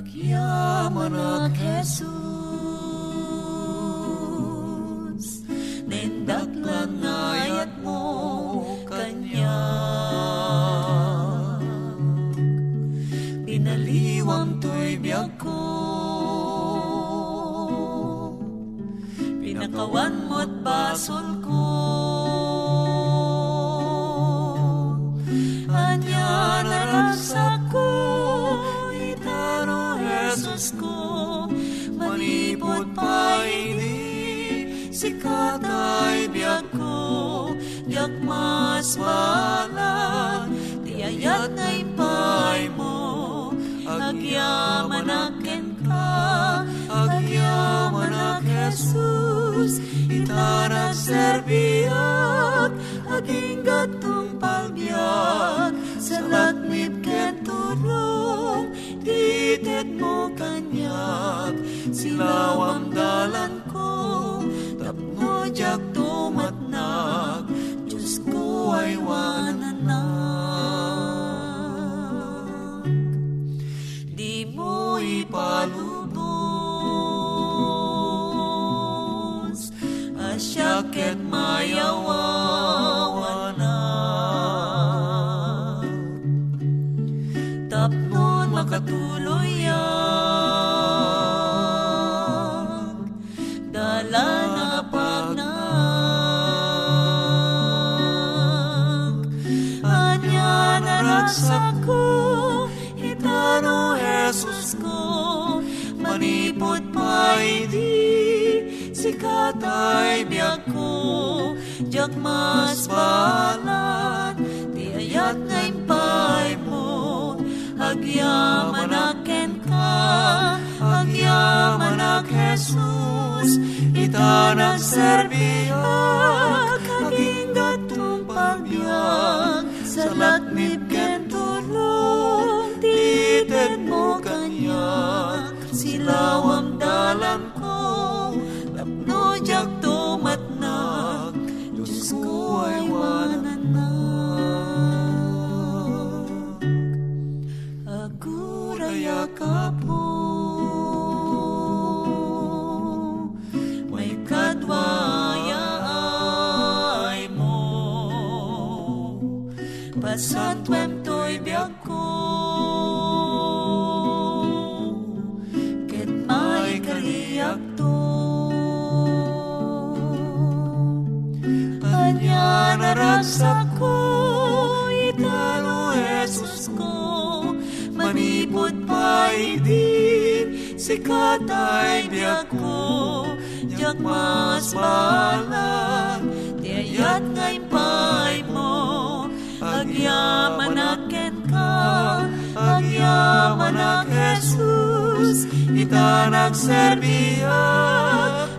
Agyaman Jesus Nendak lang ngayat mo kanya. Pinaliwang to'y biyag ko. Pinakawan mo't basol ko Sikat ay biyag ko Yak mas balan Tiayat na ipay mo Agyaman akin ka Agyaman ak Jesus. Itarag serbiak Aging gatong palbiak Salakmit ken tulong Titit mo kanyak. Silawang Itanag serbiak Manipod pa idin Sikat ay biyag ko. Diyak mas balag. Diayat ngay pay mo. Agyaman aken ka. Agyaman ak Jesus. Ita nagserbiya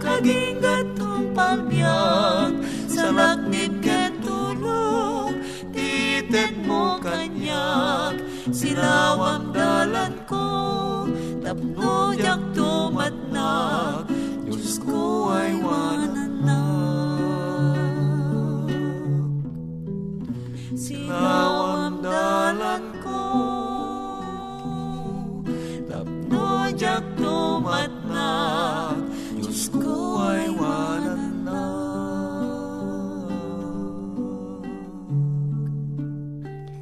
Kaging gatong pagbiyak Sa laknit ken tulong Titet mo kanyak Silawang dalan ko Tapno jak tumatnak Diyos ko ay wananak Silawang dalan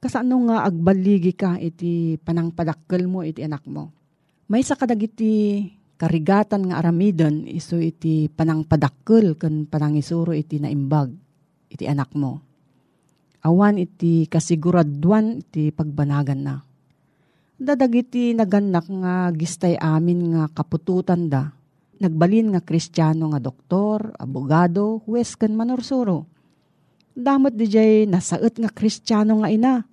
Kasano nga agbaligi ka iti panangpadakkel mo iti anak mo. May sa kadag karigatan nga aramidon iso iti panangpadakkel ken panangisuro iti naimbag iti anak mo. Awan iti kasiguraduan iti pagbanagan na. Dadag iti naganak nga gistay amin nga kapututan da. Nagbalin nga kristyano nga doktor, abogado, huwes ken manorsuro. Damot di jay nasaet nga kristyano nga ina.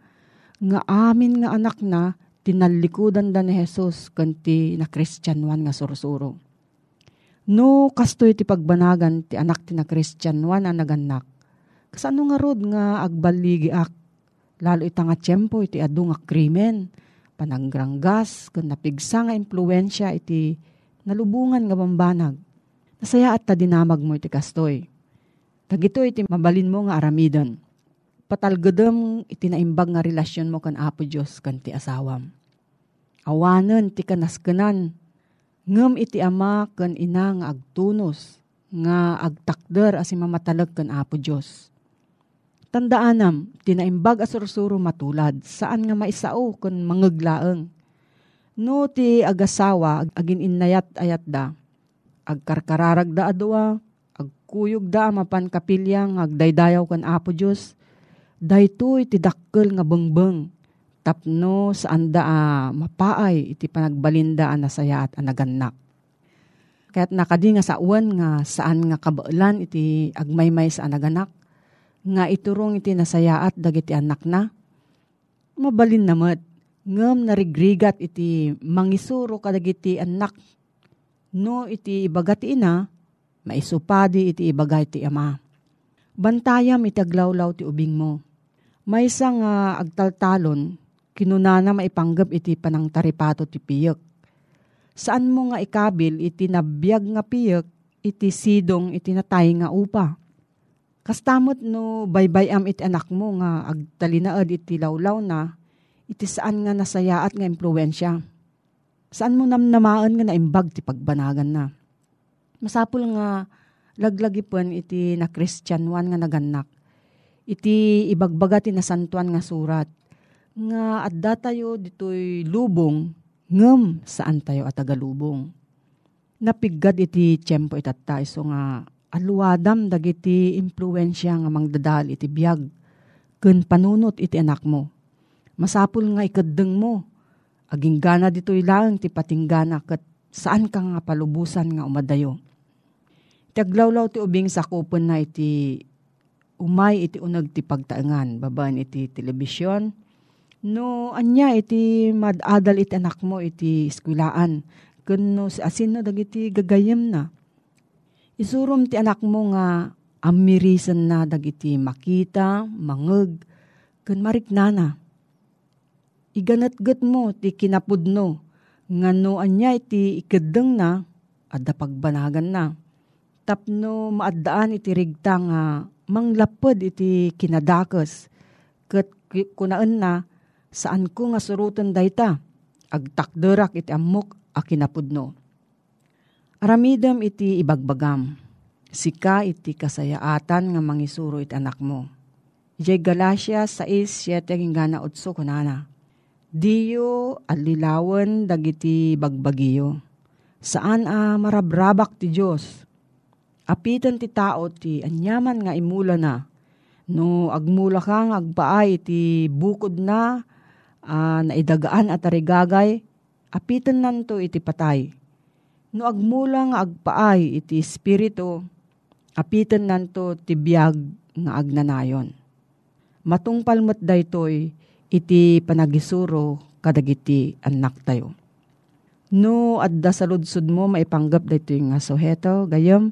Nga amin nga anak na tinalikudan da ni Jesus kanti na kristyanuan nga sursuro. No kastoy ti pagbanagan ti anak ti na kristyanuan na naganak. Kasano nga rod nga agbaligi ak lalo ita nga tiyempo iti adu nga krimen pananggranggas kun napigsa nga impluensya iti nalubungan nga bambanag. Nasaya at ta dinamag mo iti kastoy. Dagito iti mabalin mo nga aramidon. Patalgadem iti naimbag nga relasyon mo kan Apo Diyos kan ti asawam. Awanen ti kanaskanan. Ngem iti ama kan ina nga agtunos nga agtakder as mamatalag kan Apo Diyos. Tandaanam, tinaimbag asursuro matulad, saan nga maisao kun mangaglaeng. No ti agasawa, agin inayat ayat da, agkarkararag da adwa, agkuyog da mapan kapilya nga agdaydayaw kan Apo Diyos, daytoy ti dakkel nga bengbeng, tapno saan da ah, mapaay iti panagbalinda ang nasaya at anagannak. Kaya't nakadi nga sa uwan nga saan nga kabailan iti agmaymay sa anaganak, nga iturong iti nasayaat dagiti anak na. Mabalin namat, ngem narigrigat iti mangisuro kadagiti anak. No iti ibagati ina, maisupadi iti ibagay ti ama. Bantayam iti aglawlaw ti ubing mo. May isang nga agtaltalon, kinunana maipanggap iti panang taripato ti piyek. Saan mo nga ikabil iti nabiyag nga piyek, iti sidong iti natay nga upa Kastamot no baybayam iti anak mo nga agtalinaad iti lawlaw na, iti saan nga nasayaat nga impluensya. Saan mo namnamaan nga naimbag ti pagbanagan na. Masapul nga laglagipon iti na kristyanwan nga naganak. Iti ibagbaga ti nasantuan nga surat. Nga adda tayo ditoy lubong, ngem saan tayo at tagalubong. Napiggad iti tiyempo itatta iso nga aluadam dagiti impluensya nga mangdadal iti biyag ken panunot iti anak mo. Masapul nga ikaddeng mo. Aging gana dito'y lang ti patinggana kat saan ka nga palubusan nga umadayo. Taglawlaw ti ubing sakupon na iti umay iti unag ti pagtaengan, babaan iti telebisyon. No, anya iti madadal iti anak mo iti eskwilaan. Kuno si asin no dagiti gagayem na Isurum ti anak mo nga amirisan na dagiti makita, mangeg, ken mariknana. iganatgat mo ti kinapudno, nga no anya iti ikadeng na, adda pagbanagan na. Tapno maadaan iti rigta nga manglapod iti kinadakes, kat kunaan na, saan ko nga surutan dayta, agtakderak iti amok a kinapudno. Aramidam iti ibagbagam, sika iti kasayaatan nga mangisuro iti anak mo. Ijay Galacia 6.7 gana utso kunana. Diyo alilawan dagiti bagbagiyo. Saan a marabrabak ti Diyos? Apitan ti tao ti anyaman nga imula na. No agmula kang agpaay ti bukod na uh, naidagaan at arigagay, apitan nanto iti patay. No agmula nga agpaay iti espiritu, apitan nanto ti biyag nga agnanayon matungpalmat daytoy iti panagisuro kadagiti anak tayo. No, adda sa mo maipanggap dito yung suheto, gayam,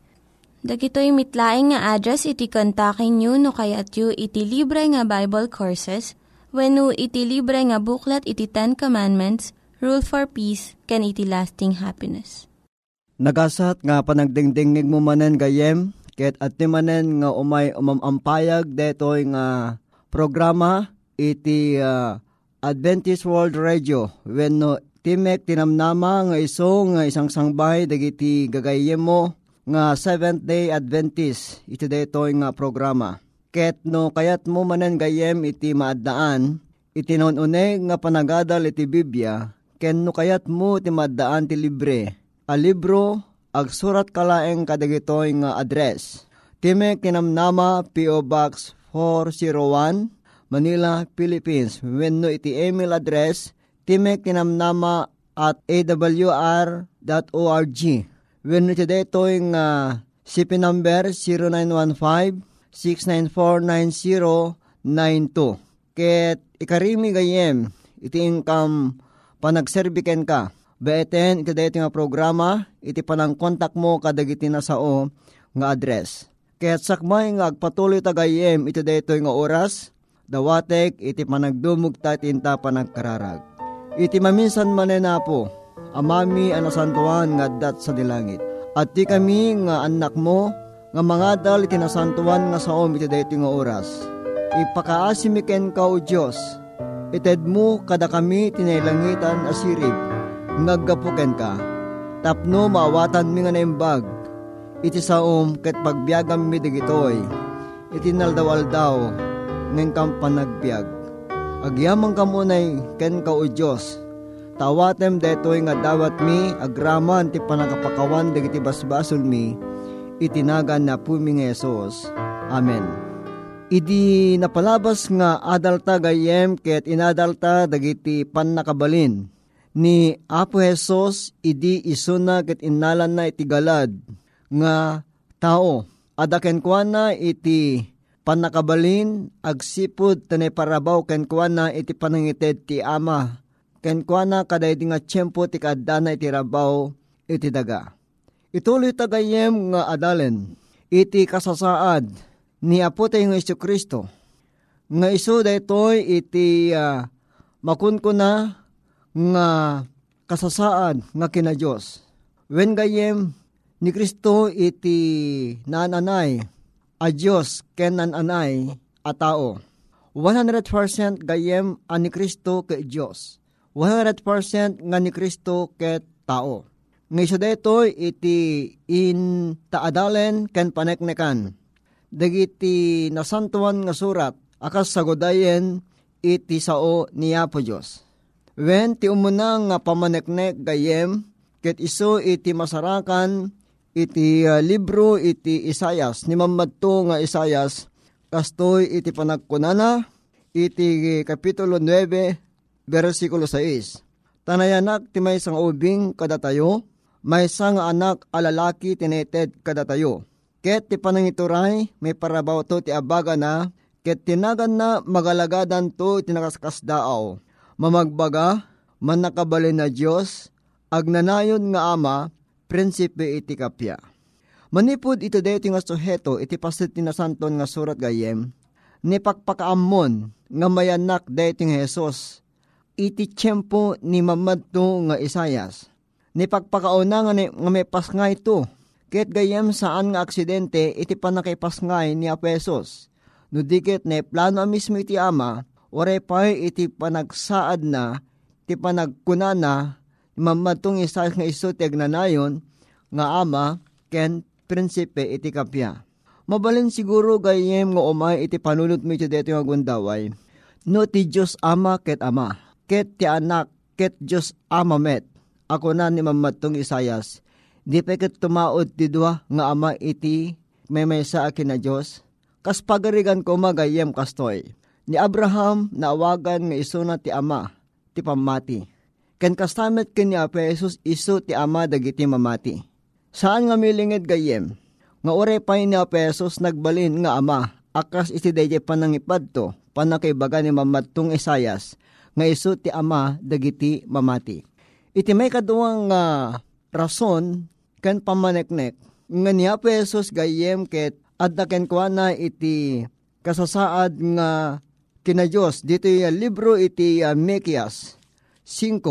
Dagitoy mitlaing nga address iti kontakin nyo no kayat yu iti libre nga Bible Courses when no iti libre nga buklat iti Ten Commandments, Rule for Peace, can iti lasting happiness. Nagasat nga panagdingdingig mo manen gayem, ket at manen nga umay umamampayag detoy nga programa iti uh, Adventist World Radio when no Timek tinamnama nga iso nga isang sangbay dagiti gagayem mo nga Seventh Day Adventist iti daytoy nga programa. Ket no kayat mo manen gayem iti maadaan iti nonune nga panagadal iti Biblia ken no kayat mo iti maadaan ti libre. A libro agsurat kalaeng kadagitoy nga address. Timek tinamnama P.O. Box 401 Manila, Philippines. When no iti email address, timek tinamnama at awr.org. When no iti detoy nga CP number 0915-694-9092. Ket ikarimi gayem, iti income panagserbiken ka. Beeten iti dito nga programa, iti panang kontak mo kadagiti na sao nga address. Ket sakmay nga agpatuloy tagayem iti dito nga oras, dawatek iti panagdumog ta tinta panagkararag. Iti maminsan manena po, amami anasantuan nga dat sa dilangit. At ti kami nga anak mo, nga mga dal iti nasantuan nga saom iti dayti nga oras. Ipakaasimiken ka o Diyos, ited mo kada kami tinailangitan asirib, ngaggapuken ka. Tapno maawatan mi nga naimbag, iti saom ket pagbiagam mi digitoy, iti naldawal daw, ngeng kam panagbiag. Agyamang kamunay ken ka o Diyos. Tawatem detoy nga dawat mi agraman ti panagapakawan dagiti basbasol mi itinagan na pumi nga Yesus. Amen. Idi napalabas nga adalta gayem ket inadalta dagiti pannakabalin ni Apo Jesus idi isuna ket inalan na iti galad nga tao. Adaken kwa na iti panakabalin agsipud tanay parabaw ken kuana iti panangited ti ama ken kuana kaday nga tiyempo ti kadana iti rabaw iti daga. Ituloy tagayem nga adalen iti kasasaad ni Apo tayo nga Isu Kristo nga iso daytoy iti uh, makunkuna nga kasasaad nga kina Diyos. When gayem ni Kristo iti nananay a Diyos kenan anay a tao. 100% gayem ani Kristo ke Diyos. 100% nga ni Kristo ke tao. Nga iso detoy iti in taadalen ken paneknekan. Dagiti nasantuan nga surat akas sagodayen iti sao ni Apo Diyos. Wen ti umuna nga pamaneknek gayem ket iso iti masarakan iti uh, libro iti Isayas ni mamadto nga Isayas kastoy iti panagkunana iti kapitulo 9 versikulo 6. Tanayanak ti may sang ubing kadatayo may sang anak alalaki tineted kadatayo. Ket ti panangituray may parabaw to ti abaga na ket tinagan na magalagadan to tinakaskasdaaw. Mamagbaga man nakabalin na Diyos agnanayon nga ama prinsipe iti kapya. Manipod ito dito nga suheto iti pasit tinasanton nga surat gayem ni pakpakaammon nga mayanak dito nga Jesus iti tiyempo ni mamadto nga Isayas ni pagpakauna nga, nga may pasngay ito. Ket gayem saan nga aksidente iti panakipasngay ni Apesos. No dikit na plano mismo iti ama, ore pa iti panagsaad na, iti panagkunana, mamatong isa nga iso ti agnanayon, nga ama, ken prinsipe iti kapya. Mabalin siguro gayem nga umay iti panunot mo iti deto nga gundaway. No ti Diyos ama ket ama, ket ti anak ket Diyos ama met ako na ni mamatong Isayas, di pa kat tumaod ti dua nga ama iti may may sa akin na Diyos. Kas pagarigan ko magayem kastoy. Ni Abraham naawagan nga iso na ti ama, ti pamati. Ken kastamet ken ni Apo iso ti ama dagiti mamati. Saan nga milingid gayem? Nga ore pa ni Apo nagbalin nga ama, akas iti deje panangipad to, panakibaga ni mamatong Isayas, nga iso ti ama dagiti mamati. Iti may kaduang uh, rason kan pamaneknek. Nga niya pesos gayem ket adda ken kuana iti kasasaad nga kina Dios dito yung libro iti uh, Mekias 5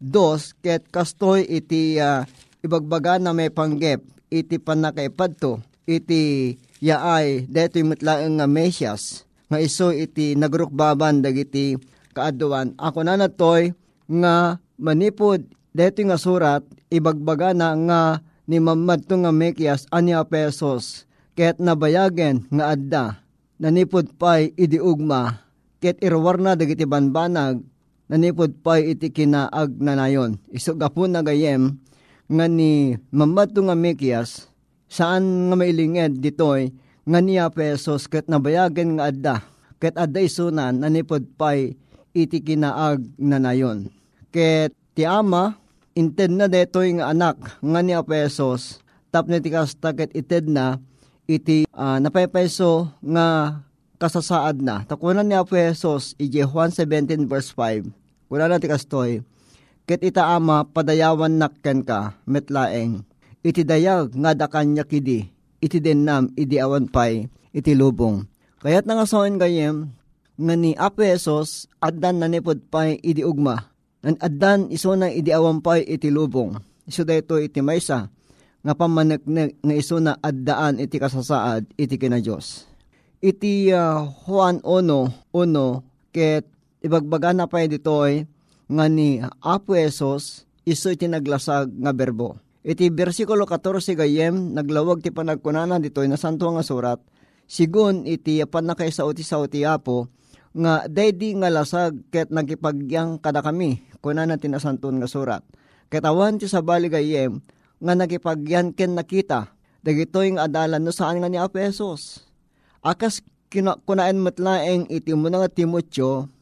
2 ket kastoy iti uh, ibagbaga na may panggep. Iti panakaipadto iti yaay. Dito yung mutlaeng nga Mesyas. Nga iso iti nagrukbaban dagiti kaaduan ako na natoy nga manipod. Dito nga surat ibagbaga na nga ni mamadto nga mekyas anya pesos. Ket nabayagen nga adda. Nanipod pay idi ugma. Ket irwar na dagiti banbanag. Nanipod pay iti kinaag na nayon iso gapon na gayem nga ni mamadto nga mekyas saan nga mailinged ditoy nga niya pesos ket nabayagen nga adda. Ket adda isunan nanipod pay iti kinaag na nayon Ket ti ama, inted na detoy nga anak nga ni Apesos, tap ni ti kastaket ited na, iti uh, napaypeso nga kasasaad na. Takunan ni Apesos, ije Juan 17 verse 5. Kuna na ti kastoy, ket ita ama padayawan nakken ka, metlaeng. Iti dayag nga dakan niya kidi, iti denam idi awan pay, iti lubong. Kayat nga soin gayem, nga ni Apesos, addan na nipod pay idi ugma, Nan addan iso na idi awampay iti lubong. Iso dayto iti maysa nga pamaneknek nga iso na addaan iti kasasaad iti kina Diyos. Iti uh, Juan 1, 1, ket ibagbaga na pa ditoy nga ni Apo Esos iso iti naglasag nga berbo. Iti versikulo 14 gayem naglawag ti panagkunana ditoy na santo nga surat sigun iti panakaisa uti sa uti apo nga daydi nga lasag ket nagipagyang kada kami kuna na tinasanton nga surat. Katawan ti sa baligayem nga nagipagyan ken nakita dagitoy nga adalan no saan nga ni Apesos. Akas kina, kunaen matlaeng iti mo nga Timotyo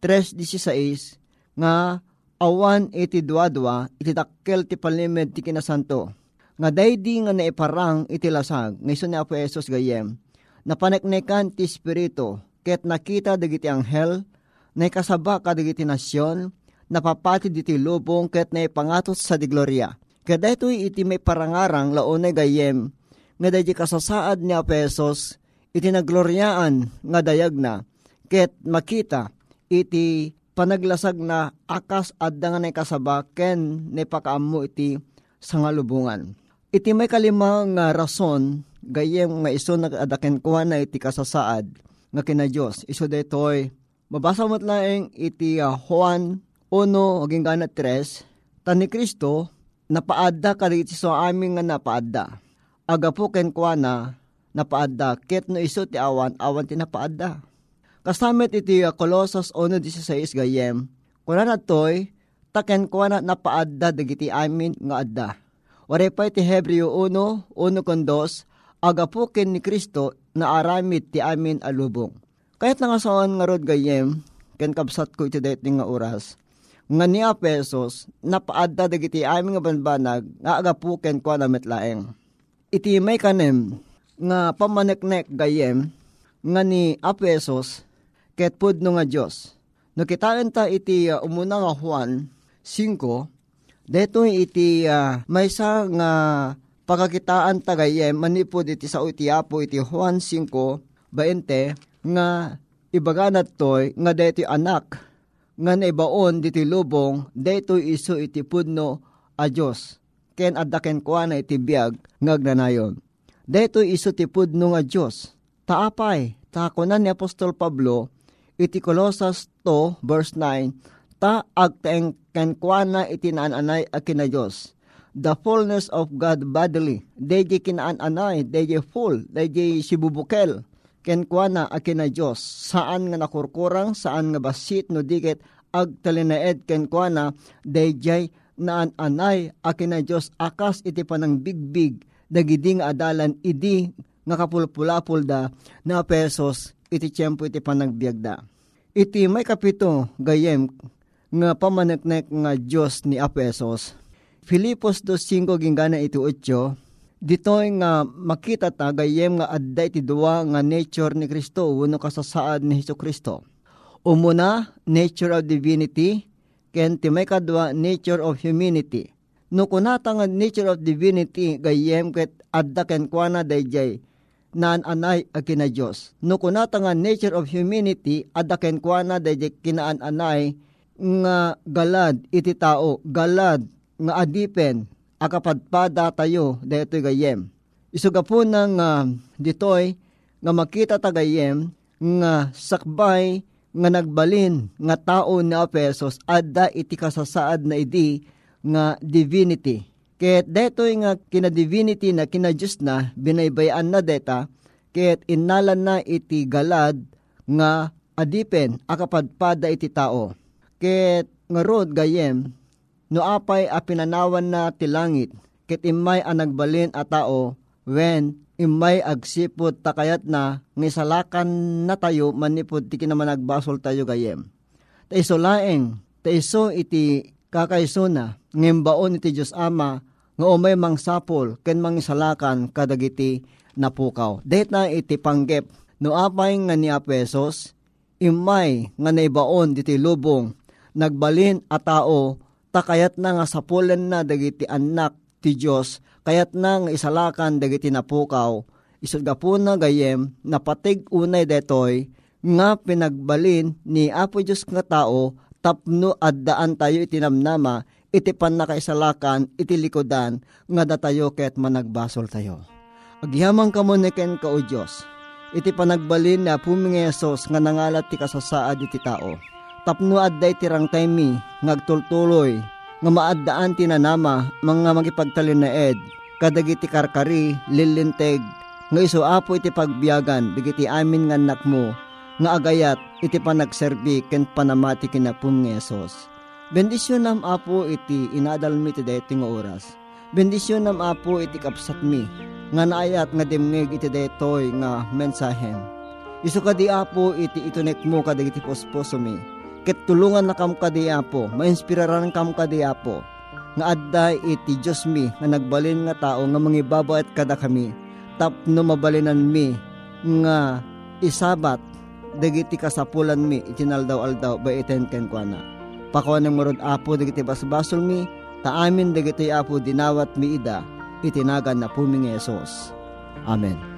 3.16 nga awan iti duadwa iti takkel ti palimed ti kinasanto. Nga daydi nga naiparang iti lasag nga iso ni Apesos gayem napaneknekan ti Espiritu ket nakita dagiti anghel na kasaba kadagiti nasyon napapati diti lubong ket na ipangatos sa di gloria. Kada ito'y iti may parangarang launay gayem nga dahi kasasaad ni Apesos iti nagloryaan nga dayag na ket makita iti panaglasag na akas adda nga kasaba ken ne pakaammo iti sangalubungan. Iti may kalimang nga rason gayem nga iso nagadaken kuha na iti kasasaad nga kina Diyos. Iso detoy, mabasa mo't laeng iti uh, Juan 1, aging gana 3, tan ni Kristo, napaadda kadagiti so amin nga napaadda. Aga po ken kwa na napaadda, ket no iso ti awan, awan ti napaadda. Kasamit iti uh, Colossus 1.16 gayem, kuna na toy, taken kwa na napaadda dagiti amin nga adda. Wari pa iti Hebreo 1, 1 kon 2, aga po ken ni Kristo na aramid ti amin alubong. Kahit nga saan nga rod gayem, ken kabsat ko iti dating nga oras, nga ni pesos, napaadda dagiti amin nga banbanag, nga aga po ken kwa na metlaeng. Iti may kanem, nga pamaneknek gayem, nga ni apesos, ket pudno nga Diyos. No kitaan ta iti uh, umuna nga Juan 5, deto iti uh, maysa nga pagkakitaan tagayem manipod iti sa iti apo iti Juan 5, 20, nga ibaganat toy nga deto anak nga naibaon diti lubong deto iso iti pudno a Diyos. Ken adaken kwa na iti biyag ngagnanayon. Deto iso ti pudno nga Diyos. Taapay, takunan ni Apostol Pablo, iti Colossus 2 verse 9 ta agteng kenkwana iti naananay a kina Diyos. The fullness of God bodily. Deji kinaananay, deji full, deji sibubukel. Kenkwana a kina Diyos. Saan nga nakurkurang, saan nga basit no digit agtalinaed kenkwana, deji naananay a kina Diyos akas iti panang bigbig dagidi nga adalan idi nga kapulpulapul da na pesos iti tiyempo iti panagbiagda. Iti may kapito gayem nga pamaneknek nga Diyos ni Apesos. Filipos 2.5 ginggana iti 8, ditoy nga makita ta gayem nga adda iti duwa nga nature ni Kristo uno kasasaad ni Hesus Kristo. Umuna, nature of divinity, ken ti may kadwa nature of humanity. No kunata nga nature of divinity gayem ket adda ken kuana dayjay naan anay a kina Diyos. No kunata nga nature of humanity, adaken kwa na dayjay kinaan anay nga galad iti tao, galad nga adipen, akapadpada tayo dayto gayem. Isuga po ng uh, ditoy nga makita tagayem nga sakbay nga nagbalin nga tao ni Apesos adda iti kasasaad na idi nga divinity Ket detoy nga kina divinity na kina Diyos na binaybayan na deta, ket inalan na iti galad nga adipen akapadpada iti tao. Ket nga rod gayem, no apay a pinanawan na ti langit, ket imay a nagbalin a tao, when imay agsipod takayat na ngisalakan na tayo manipod ti kinamanagbasol tayo gayem. Ta iso laeng, ta iso iti kakaiso na, ngimbaon iti Diyos Ama, nga umay mang sapol, ken mang isalakan kadagiti napukaw. Dahit na iti panggep, no apay nga ni Apesos, imay nga naibaon diti lubong, nagbalin a tao, takayat na nga sapulan na dagiti anak ti Diyos, kayat na nga isalakan dagiti napukaw, isod po na gayem, napatig unay detoy, nga pinagbalin ni Apo Diyos nga tao, tapno addaan tayo itinamnama, iti pan nakaisalakan, iti likodan, nga datayo ket managbasol tayo. Agyaman ka ni ken ka o Diyos, iti panagbalin na pumingi Yesus nga nangalat ti kasasaad iti tao. Tapno adday tirang mi, ngagtultuloy, nga maaddaan tinanama, mga magipagtalin na ed, kadagiti karkari, lilinteg, nga iso apo iti pagbiyagan, digiti amin nga anak mo, nga agayat, iti panagserbi, ken panamati kinapum ng Yesus Bendisyon nam apo iti inadal mi ti dayti nga oras. Bendisyon nam apo iti kapsat mi. Nga naayat nga demngeg iti daytoy nga mensahem. Isu kadi apo iti itunek mo kadagiti posposo mi. Ket tulungan na kam kadi apo, mainspiraran kam kadi apo. Nga adday iti Diyos mi nga nagbalin nga tao nga mangibabo at kada kami. Tapno mabalinan mi nga isabat dagiti kasapulan mi itinaldaw-aldaw ba iten ken kuana Pakuan ng marod apo dagiti basbasol mi, taamin dagiti apo dinawat mi ida, itinagan na puming Yesus. Amen.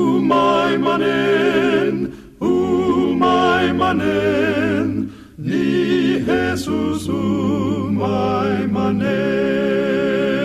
manen, umay manen, ni Jesus umay manen.